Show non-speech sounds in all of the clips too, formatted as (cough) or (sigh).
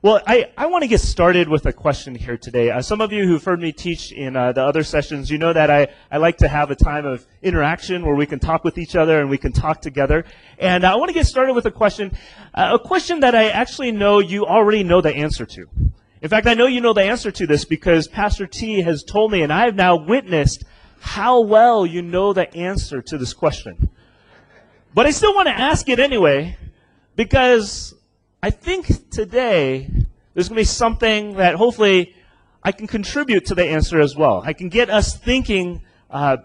Well, I, I want to get started with a question here today. Uh, some of you who've heard me teach in uh, the other sessions, you know that I, I like to have a time of interaction where we can talk with each other and we can talk together. And I want to get started with a question, uh, a question that I actually know you already know the answer to. In fact, I know you know the answer to this because Pastor T has told me, and I have now witnessed how well you know the answer to this question. But I still want to ask it anyway because I think today there's going to be something that hopefully I can contribute to the answer as well. I can get us thinking uh,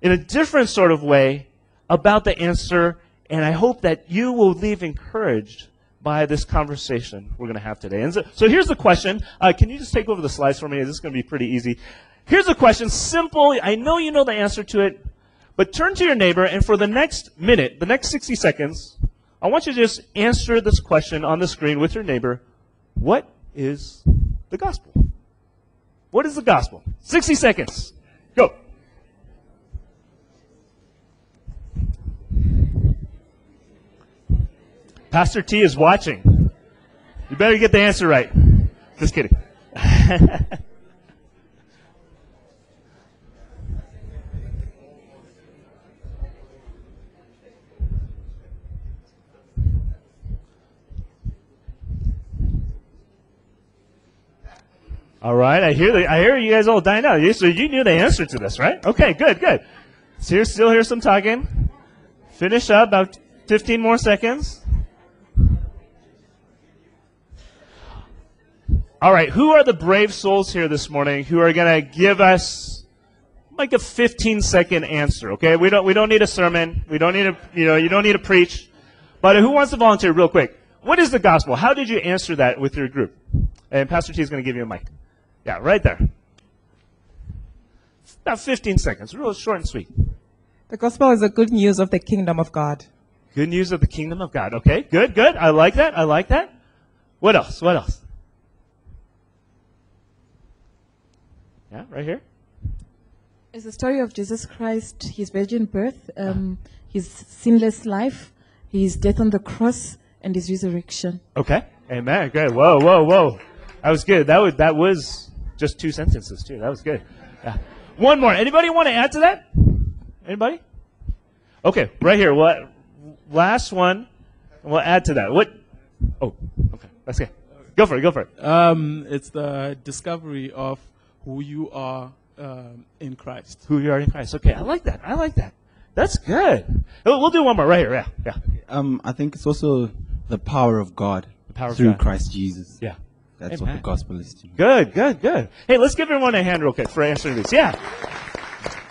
in a different sort of way about the answer, and I hope that you will leave encouraged by this conversation we're going to have today. And so, so here's the question. Uh, can you just take over the slides for me? This is going to be pretty easy. Here's the question. Simple. I know you know the answer to it, but turn to your neighbor, and for the next minute, the next 60 seconds, I want you to just answer this question on the screen with your neighbor. What is the gospel? What is the gospel? 60 seconds. Go. Pastor T is watching. You better get the answer right. Just kidding. (laughs) All right, I hear the, I hear you guys all dying out. So you knew the answer to this, right? Okay, good, good. So here, still hear some talking. Finish up about 15 more seconds. All right, who are the brave souls here this morning who are going to give us like a 15 second answer? Okay, we don't we don't need a sermon. We don't need a you know you don't need to preach. But who wants to volunteer real quick? What is the gospel? How did you answer that with your group? And Pastor T is going to give you a mic. Yeah, right there. About 15 seconds, real short and sweet. The gospel is the good news of the kingdom of God. Good news of the kingdom of God. Okay, good, good. I like that. I like that. What else? What else? Yeah, right here. It's the story of Jesus Christ, his virgin birth, um, his sinless life, his death on the cross, and his resurrection. Okay. Amen. Good. Whoa, whoa, whoa. That was good. That was that was just two sentences too. That was good. Yeah. One more. Anybody want to add to that? Anybody? Okay, right here. What last one? We'll add to that. What? Oh, okay. That's good. Go for it. Go for it. Um, it's the discovery of who you are um, in Christ. Who you are in Christ. Okay, I like that. I like that. That's good. We'll we'll do one more right here. Yeah, yeah. Um, I think it's also the power of God power of through God. Christ Jesus. Yeah. That's what the gospel is. Good, good, good. Hey, let's give everyone a hand real quick for answering this. Yeah.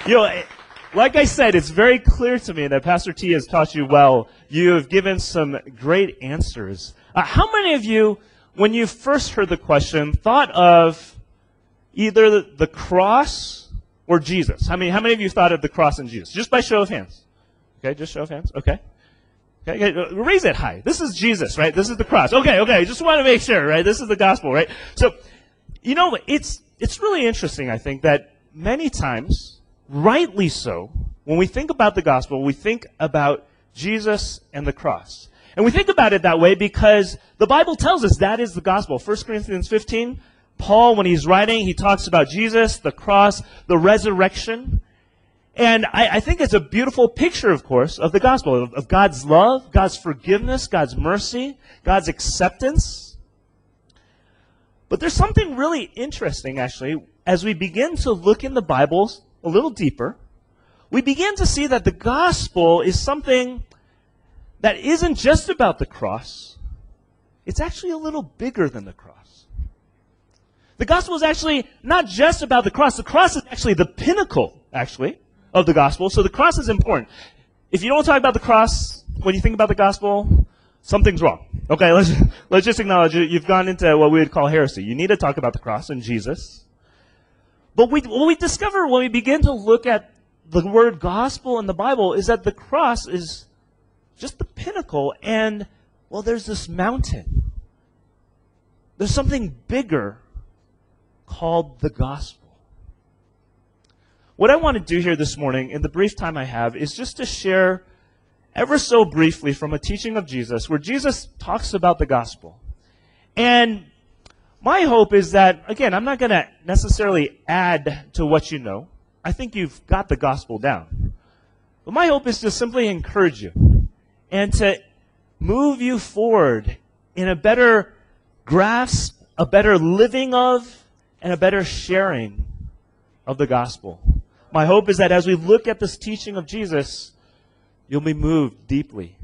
You know, eh, like I said, it's very clear to me that Pastor T has taught you well. You have given some great answers. Uh, how many of you, when you first heard the question, thought of either the, the cross or Jesus? How many, how many of you thought of the cross and Jesus? Just by show of hands. Okay, just show of hands. Okay. Okay, uh, raise it high. This is Jesus, right? This is the cross. Okay, okay. Just want to make sure, right? This is the gospel, right? So, you know, it's it's really interesting. I think that many times, rightly so, when we think about the gospel, we think about Jesus and the cross, and we think about it that way because the Bible tells us that is the gospel. 1 Corinthians 15. Paul, when he's writing, he talks about Jesus, the cross, the resurrection. And I, I think it's a beautiful picture, of course, of the gospel, of, of God's love, God's forgiveness, God's mercy, God's acceptance. But there's something really interesting, actually, as we begin to look in the Bibles a little deeper. We begin to see that the gospel is something that isn't just about the cross. It's actually a little bigger than the cross. The gospel is actually not just about the cross. The cross is actually the pinnacle, actually, of the gospel. So the cross is important. If you don't talk about the cross when you think about the gospel, something's wrong. Okay, let's (laughs) let's just acknowledge it. You've gone into what we would call heresy. You need to talk about the cross and Jesus. But we, what we discover when we begin to look at the word gospel in the Bible is that the cross is just the pinnacle, and well, there's this mountain. There's something bigger called the gospel. What I want to do here this morning, in the brief time I have, is just to share ever so briefly from a teaching of Jesus where Jesus talks about the gospel. And my hope is that, again, I'm not going to necessarily add to what you know. I think you've got the gospel down. But my hope is to simply encourage you and to move you forward in a better grasp, a better living of, and a better sharing of the gospel. My hope is that as we look at this teaching of Jesus, you'll be moved deeply,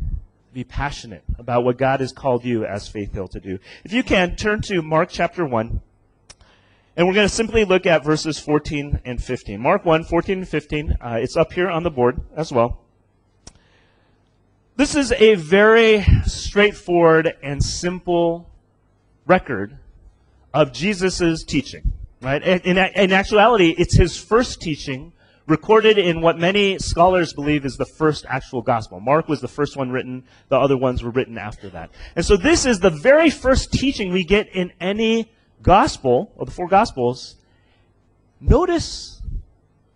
be passionate about what God has called you as Faith Hill to do. If you can, turn to Mark chapter 1. And we're going to simply look at verses 14 and 15. Mark 1, 14 and 15. Uh, it's up here on the board as well. This is a very straightforward and simple record of Jesus' teaching. Right? In, in actuality, it's his first teaching recorded in what many scholars believe is the first actual gospel. Mark was the first one written, the other ones were written after that. And so this is the very first teaching we get in any gospel, or the four gospels. Notice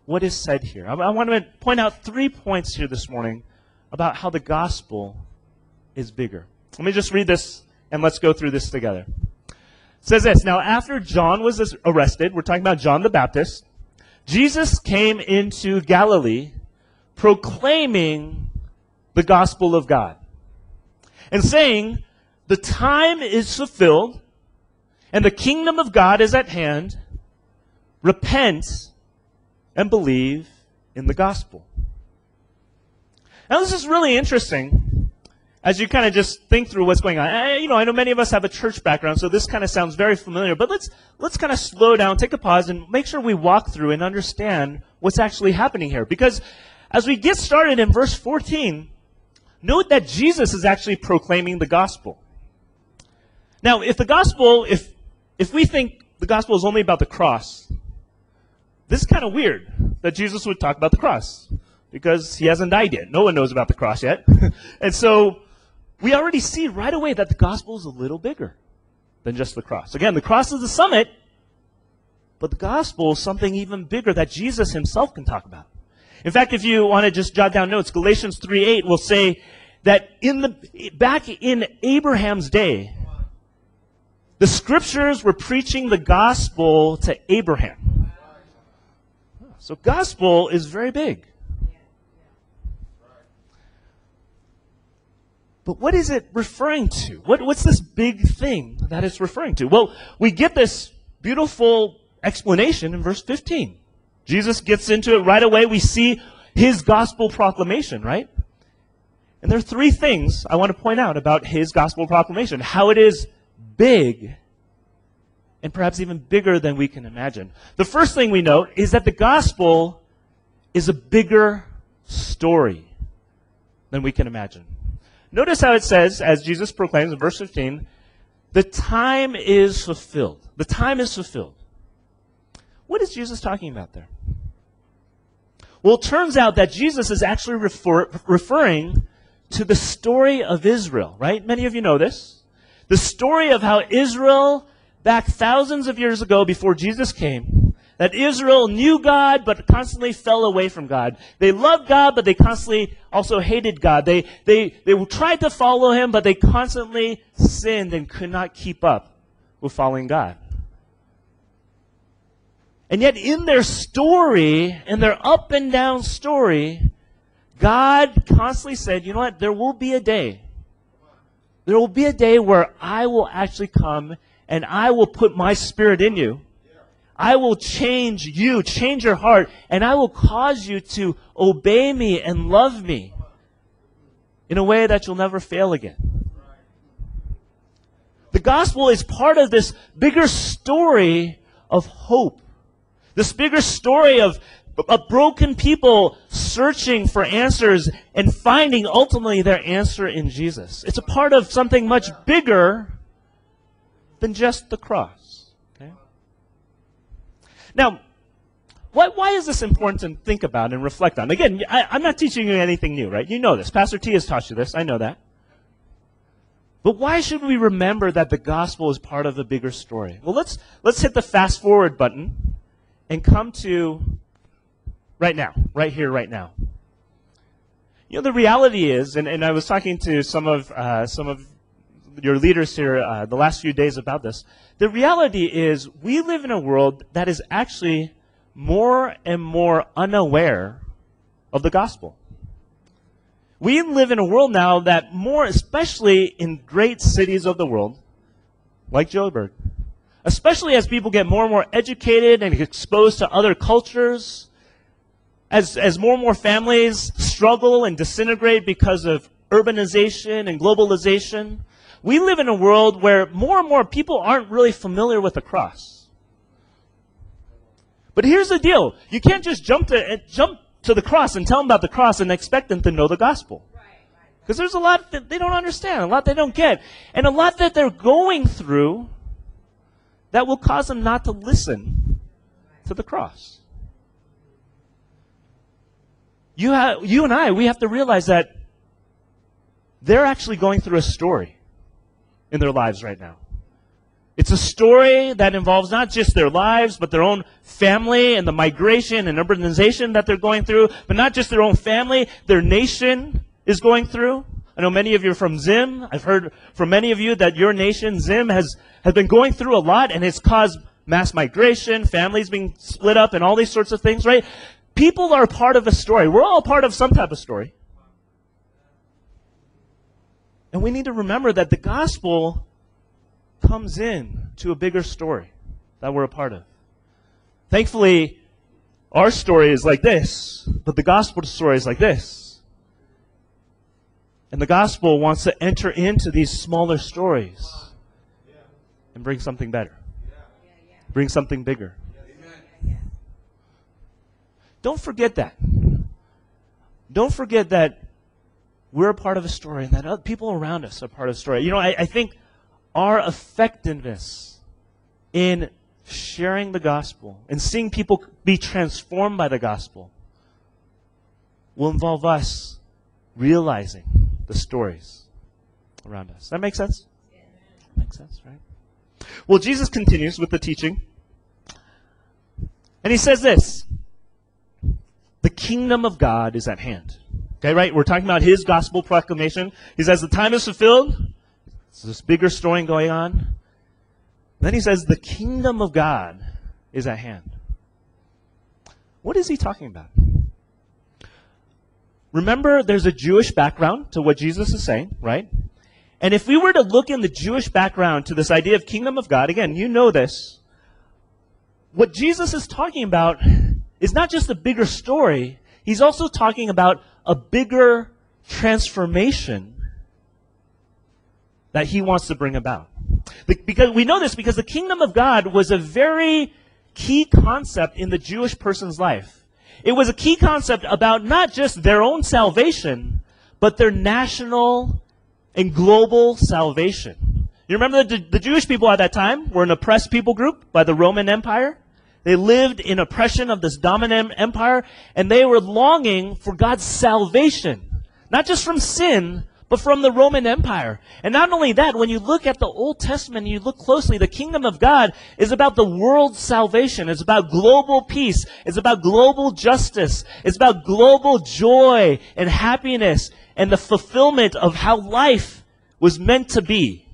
what is said here. I, I want to point out three points here this morning about how the gospel is bigger. Let me just read this and let's go through this together. It says this Now, after John was arrested, we're talking about John the Baptist, Jesus came into Galilee proclaiming the gospel of God and saying, The time is fulfilled and the kingdom of God is at hand. Repent and believe in the gospel. Now, this is really interesting as you kind of just think through what's going on. I, you know, I know many of us have a church background, so this kind of sounds very familiar, but let's, let's kind of slow down, take a pause, and make sure we walk through and understand what's actually happening here. Because as we get started in verse 14, note that Jesus is actually proclaiming the gospel. Now, if the gospel, if, if we think the gospel is only about the cross, this is kind of weird that Jesus would talk about the cross because he hasn't died yet. No one knows about the cross yet. (laughs) and so we already see right away that the gospel is a little bigger than just the cross. Again, the cross is the summit, but the gospel is something even bigger that Jesus himself can talk about. In fact, if you want to just jot down notes, Galatians 3:8 will say that in the back in Abraham's day, the scriptures were preaching the gospel to Abraham. So gospel is very big. But what is it referring to? What, what's this big thing that it's referring to? Well, we get this beautiful explanation in verse 15. Jesus gets into it right away. We see his gospel proclamation, right? And there are three things I want to point out about his gospel proclamation. How it is big and perhaps even bigger than we can imagine. The first thing we note is that the gospel is a bigger story than we can imagine. Notice how it says, as Jesus proclaims in verse 15, the time is fulfilled. The time is fulfilled. What is Jesus talking about there? Well, it turns out that Jesus is actually refer- referring to the story of Israel, right? Many of you know this. The story of how Israel, back thousands of years ago before Jesus came, that Israel knew God, but constantly fell away from God. They loved God, but they constantly also hated God. They, they, they tried to follow Him, but they constantly sinned and could not keep up with following God. And yet, in their story, in their up and down story, God constantly said, you know what? There will be a day. There will be a day where I will actually come and I will put my spirit in you I will change you, change your heart, and I will cause you to obey me and love me in a way that you'll never fail again. The gospel is part of this bigger story of hope. This bigger story of, a broken people searching for answers and finding ultimately their answer in Jesus. It's a part of something much bigger than just the cross. Now, why, why is this important to think about and reflect on? Again, I, I'm not teaching you anything new, right? You know this. Pastor T has taught you this. I know that. But why should we remember that the gospel is part of the bigger story? Well, let's, let's hit the fast forward button and come to right now, right here, right now. You know, the reality is, and, and I was talking to some of, uh, some of your leaders here uh, the last few days about this. The reality is, we live in a world that is actually more and more unaware of the gospel. We live in a world now that more, especially in great cities of the world, like Joburg, especially as people get more and more educated and exposed to other cultures, as, as more and more families struggle and disintegrate because of urbanization and globalization, we live in a world where more and more people aren't really familiar with the cross. But here's the deal. You can't just jump to, eh, jump to the cross and tell them about the cross and expect them to know the gospel. Because there's a lot that they don't understand, a lot they don't get, and a lot that they're going through that will cause them not to listen to the cross. You, ha- you and I, we have to realize that they're actually going through a story in their lives right now. It's a story that involves not just their lives, but their own family and the migration and urbanization that they're going through, but not just their own family, their nation is going through. I know many of you are from Zim. I've heard from many of you that your nation, Zim, has, has been going through a lot and it's caused mass migration, families being split up, and all these sorts of things, right? People are part of a story. We're all part of some type of story. And we need to remember that the gospel comes in to a bigger story that we're a part of. Thankfully, our story is like this, but the gospel story is like this. And the gospel wants to enter into these smaller stories and bring something better, bring something bigger. Don't forget that. Don't forget that we're a part of a story and that other people around us are part of a story. You know, I, I think our effectiveness in sharing the gospel and seeing people be transformed by the gospel will involve us realizing the stories around us. That makes sense? Makes sense, right? Well, Jesus continues with the teaching. And he says this The kingdom of God is at hand. Okay, right? We're talking about his gospel proclamation. He says, The time is fulfilled. It's this bigger story going on. Then he says, The kingdom of God is at hand. What is he talking about? Remember, there's a Jewish background to what Jesus is saying, right? And if we were to look in the Jewish background to this idea of kingdom of God, again, you know this. What Jesus is talking about is not just a bigger story, he's also talking about a bigger transformation that he wants to bring about. Because we know this because the kingdom of God was a very key concept in the Jewish person's life. It was a key concept about not just their own salvation, but their national and global salvation. You remember the, the Jewish people at that time were an oppressed people group by the Roman Empire? They lived in oppression of this dominant empire, and they were longing for God's salvation. Not just from sin, but from the Roman Empire. And not only that, when you look at the Old Testament and you look closely, the kingdom of God is about the world's salvation. It's about global peace. It's about global justice. It's about global joy and happiness and the fulfillment of how life was meant to be.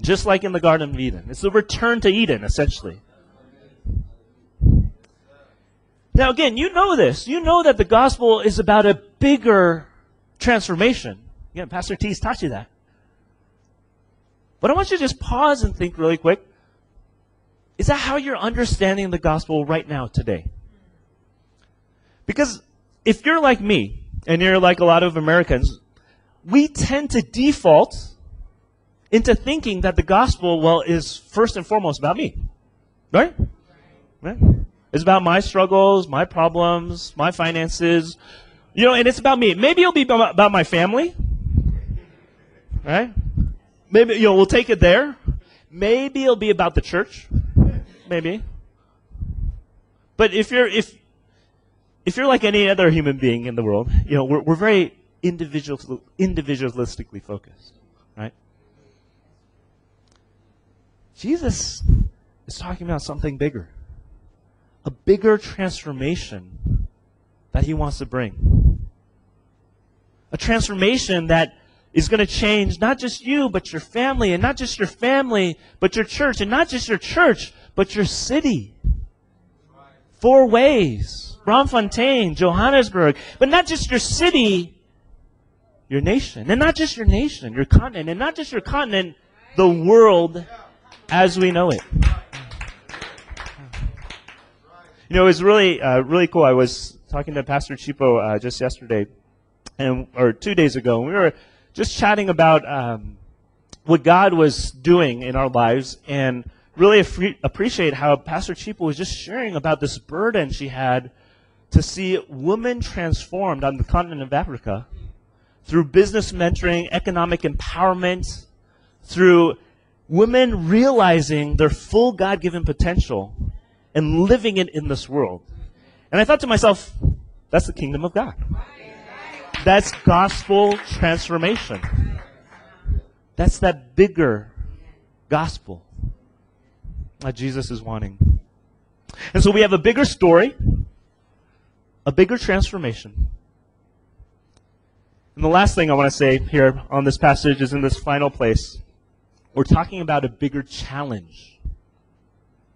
Just like in the Garden of Eden. It's the return to Eden, essentially. Now, again, you know this. You know that the gospel is about a bigger transformation. Again, Pastor T's taught you that. But I want you to just pause and think really quick. Is that how you're understanding the gospel right now, today? Because if you're like me, and you're like a lot of Americans, we tend to default into thinking that the gospel, well, is first and foremost about me. Right? Right? It's about my struggles, my problems, my finances, you know, and it's about me. Maybe it'll be about my family. Right? Maybe, you know, we'll take it there. Maybe it'll be about the church. Maybe. But if you're, if, if you're like any other human being in the world, you know, we're, we're very individual, individualistically focused. Right? Jesus is talking about something bigger. A bigger transformation that he wants to bring. A transformation that is going to change not just you, but your family, and not just your family, but your church, and not just your church, but your city. Four ways. Braamfontein, Johannesburg, but not just your city, your nation. And not just your nation, your continent. And not just your continent, the world as we know it. You know, it was really, uh, really cool. I was talking to Pastor Chipo uh, just yesterday, and or two days ago, and we were just chatting about um, what God was doing in our lives, and really appreciate how Pastor Chipo was just sharing about this burden she had to see women transformed on the continent of Africa through business mentoring, economic empowerment, through women realizing their full God given potential and living it in this world. And I thought to myself, that's the kingdom of God. That's gospel transformation. That's that bigger gospel that Jesus is wanting. And so we have a bigger story, a bigger transformation. And the last thing I want to say here on this passage is in this final place. We're talking about a bigger challenge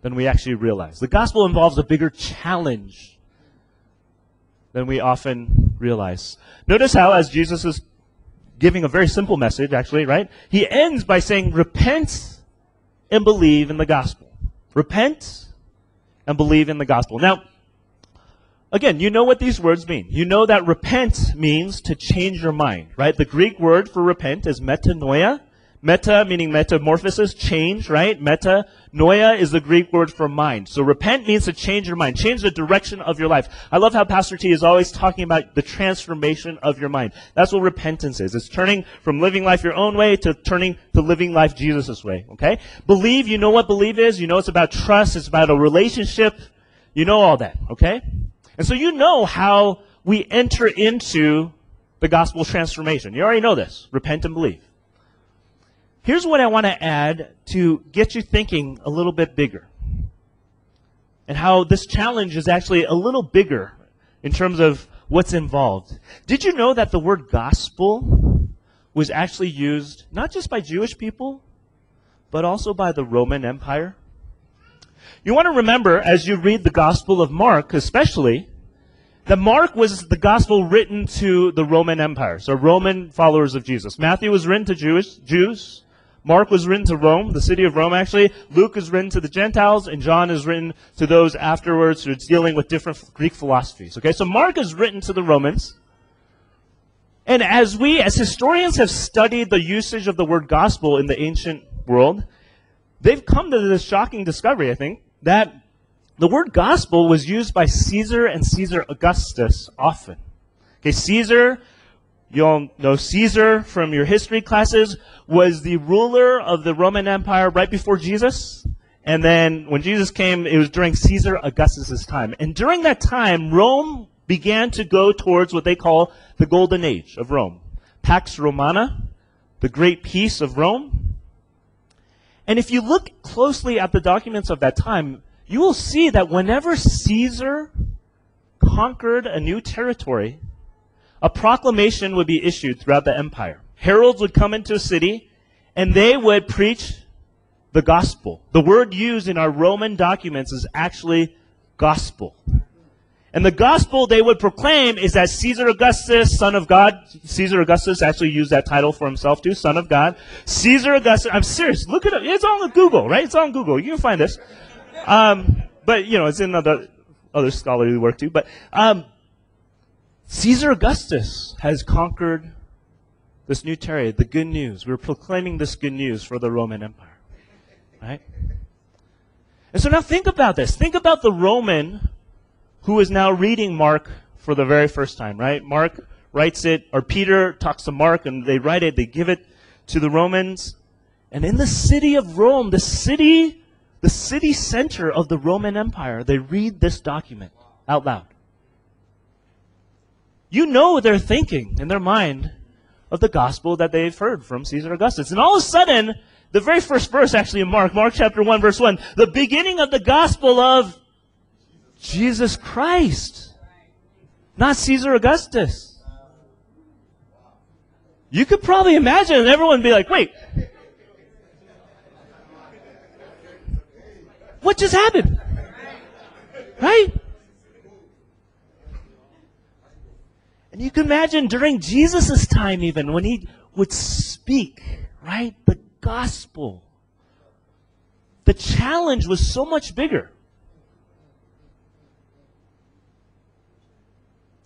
than we actually realize. The gospel involves a bigger challenge than we often realize. Notice how, as Jesus is giving a very simple message, actually, right? He ends by saying, Repent and believe in the gospel. Repent and believe in the gospel. Now, again, you know what these words mean. You know that repent means to change your mind, right? The Greek word for repent is metanoia. Meta meaning metamorphosis, change, right? Meta. Noia is the Greek word for mind. So repent means to change your mind, change the direction of your life. I love how Pastor T is always talking about the transformation of your mind. That's what repentance is. It's turning from living life your own way to turning to living life Jesus' way, okay? Believe, you know what believe is? You know it's about trust, it's about a relationship. You know all that, okay? And so you know how we enter into the gospel transformation. You already know this. Repent and believe. Here's what I want to add to get you thinking a little bit bigger. And how this challenge is actually a little bigger in terms of what's involved. Did you know that the word gospel was actually used not just by Jewish people, but also by the Roman Empire? You want to remember as you read the Gospel of Mark, especially, that Mark was the gospel written to the Roman Empire, so Roman followers of Jesus. Matthew was written to Jewish, Jews. Mark was written to Rome, the city of Rome actually. Luke is written to the Gentiles, and John is written to those afterwards who are dealing with different Greek philosophies. Okay, so Mark is written to the Romans. And as we, as historians have studied the usage of the word gospel in the ancient world, they've come to this shocking discovery, I think, that the word gospel was used by Caesar and Caesar Augustus often. Okay, Caesar you all know Caesar from your history classes was the ruler of the Roman Empire right before Jesus. And then when Jesus came, it was during Caesar Augustus' time. And during that time, Rome began to go towards what they call the golden age of Rome. Pax Romana, the great peace of Rome. And if you look closely at the documents of that time, you will see that whenever Caesar conquered a new territory, a proclamation would be issued throughout the empire. Heralds would come into a city and they would preach the gospel. The word used in our Roman documents is actually gospel. And the gospel they would proclaim is that Caesar Augustus, son of God, Caesar Augustus actually used that title for himself too, son of God. Caesar Augustus, I'm serious, look it up. It's on Google, right? It's on Google. You can find this. Um, but, you know, it's in other, other scholarly work too. But, um, Caesar Augustus has conquered this new territory, the good news. We're proclaiming this good news for the Roman Empire. Right? And so now think about this. Think about the Roman who is now reading Mark for the very first time, right? Mark writes it, or Peter talks to Mark and they write it, they give it to the Romans. And in the city of Rome, the city, the city center of the Roman Empire, they read this document out loud. You know they're thinking in their mind of the gospel that they've heard from Caesar Augustus. And all of a sudden, the very first verse actually in Mark, Mark chapter 1 verse 1, the beginning of the gospel of Jesus Christ. Not Caesar Augustus. You could probably imagine everyone be like, wait. What just happened? Right? And you can imagine during Jesus' time even when he would speak, right? The gospel. The challenge was so much bigger.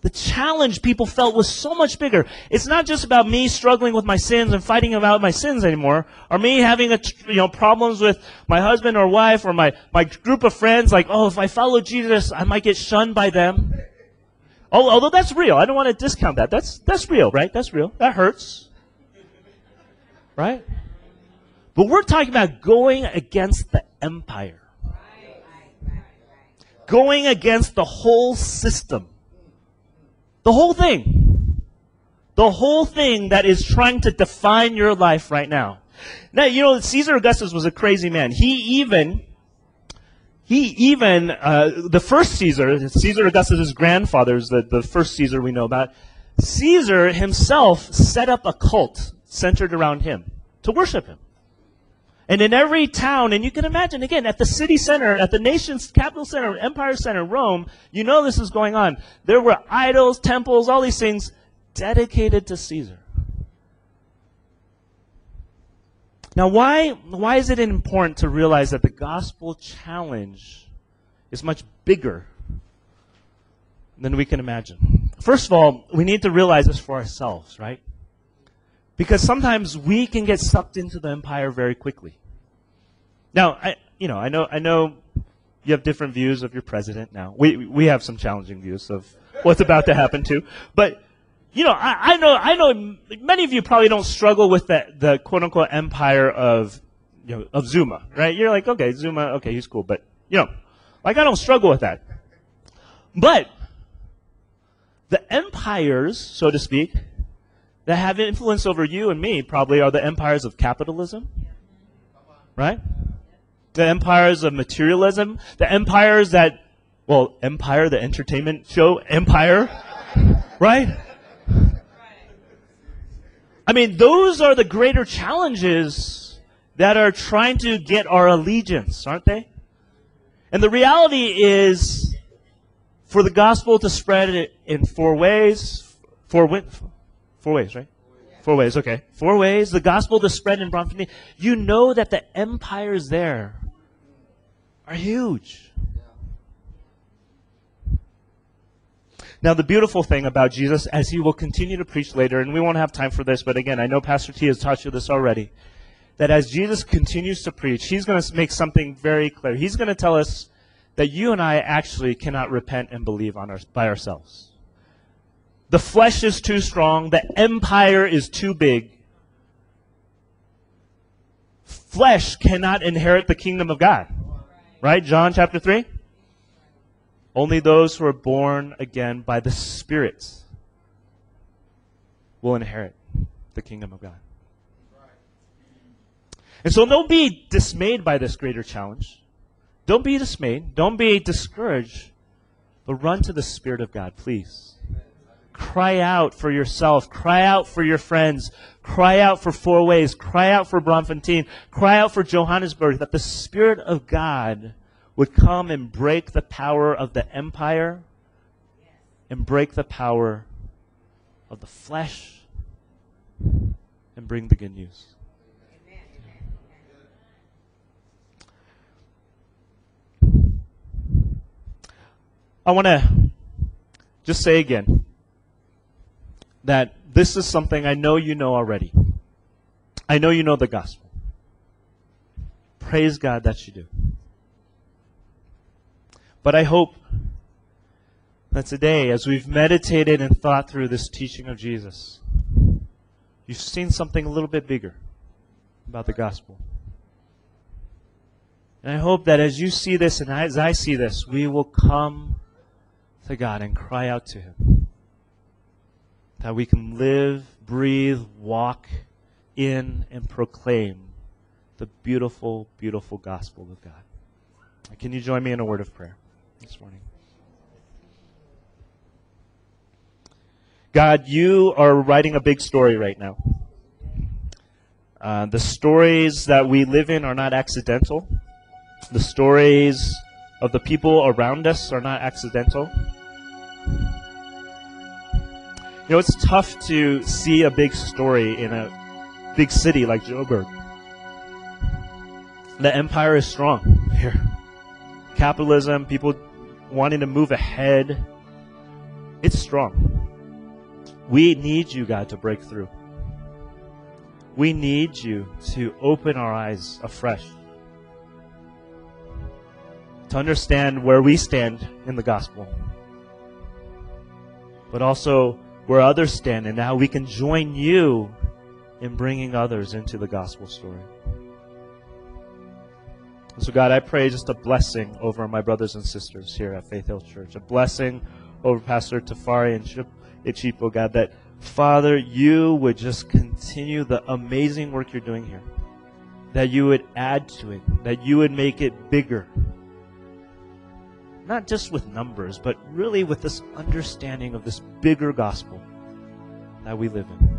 The challenge people felt was so much bigger. It's not just about me struggling with my sins and fighting about my sins anymore, or me having a, you know problems with my husband or wife or my my group of friends. Like, oh, if I follow Jesus, I might get shunned by them. Oh, although that's real, I don't want to discount that. That's that's real, right? That's real. That hurts, right? But we're talking about going against the empire, going against the whole system. The whole thing. The whole thing that is trying to define your life right now. Now, you know, Caesar Augustus was a crazy man. He even, he even, uh, the first Caesar, Caesar Augustus' grandfather is the, the first Caesar we know about. Caesar himself set up a cult centered around him to worship him. And in every town, and you can imagine again, at the city center, at the nation's capital center, empire center, Rome, you know this is going on. There were idols, temples, all these things dedicated to Caesar. Now, why, why is it important to realize that the gospel challenge is much bigger than we can imagine? First of all, we need to realize this for ourselves, right? Because sometimes we can get sucked into the empire very quickly. Now, I, you know, I know, I know you have different views of your president now. We, we have some challenging views of what's about to happen too. But, you know, I, I know, I know many of you probably don't struggle with the, the quote unquote empire of, you know, of Zuma, right? You're like, okay, Zuma, okay, he's cool. But, you know, like I don't struggle with that. But, the empires, so to speak, that have influence over you and me probably are the empires of capitalism, right? The empires of materialism, the empires that, well, Empire, the entertainment show, Empire, (laughs) right? I mean, those are the greater challenges that are trying to get our allegiance, aren't they? And the reality is, for the gospel to spread in four ways, four, Four ways, right? Four ways, okay. Four ways. The gospel to spread in Bromford. You know that the empires there are huge. Now, the beautiful thing about Jesus, as he will continue to preach later, and we won't have time for this, but again, I know Pastor T has taught you this already, that as Jesus continues to preach, he's going to make something very clear. He's going to tell us that you and I actually cannot repent and believe on our, by ourselves. The flesh is too strong. The empire is too big. Flesh cannot inherit the kingdom of God. Right? John chapter 3? Only those who are born again by the Spirit will inherit the kingdom of God. And so don't be dismayed by this greater challenge. Don't be dismayed. Don't be discouraged. But run to the Spirit of God, please. Cry out for yourself. Cry out for your friends. Cry out for Four Ways. Cry out for Braamfontein. Cry out for Johannesburg that the Spirit of God would come and break the power of the empire and break the power of the flesh and bring the good news. I want to just say again that this is something I know you know already. I know you know the gospel. Praise God that you do. But I hope that today, as we've meditated and thought through this teaching of Jesus, you've seen something a little bit bigger about the gospel. And I hope that as you see this and as I see this, we will come to God and cry out to Him that we can live, breathe, walk in, and proclaim the beautiful, beautiful gospel of God. Can you join me in a word of prayer this morning? God, you are writing a big story right now. Uh, the stories that we live in are not accidental. The stories of the people around us are not accidental. You know, it's tough to see a big story in a big city like Joburg. The empire is strong here. Capitalism, people wanting to move ahead, it's strong. We need you, God, to break through. We need you to open our eyes afresh. To understand where we stand in the gospel. But also where others stand and how we can join you in bringing others into the gospel story. So, God, I pray just a blessing over my brothers and sisters here at Faith Hill Church, a blessing over Pastor Tafari and Chip Ichipo, God, that Father, you would just continue the amazing work you're doing here. That you would add to it, that you would make it bigger. Not just with numbers, but really with this understanding of this bigger gospel that we live in.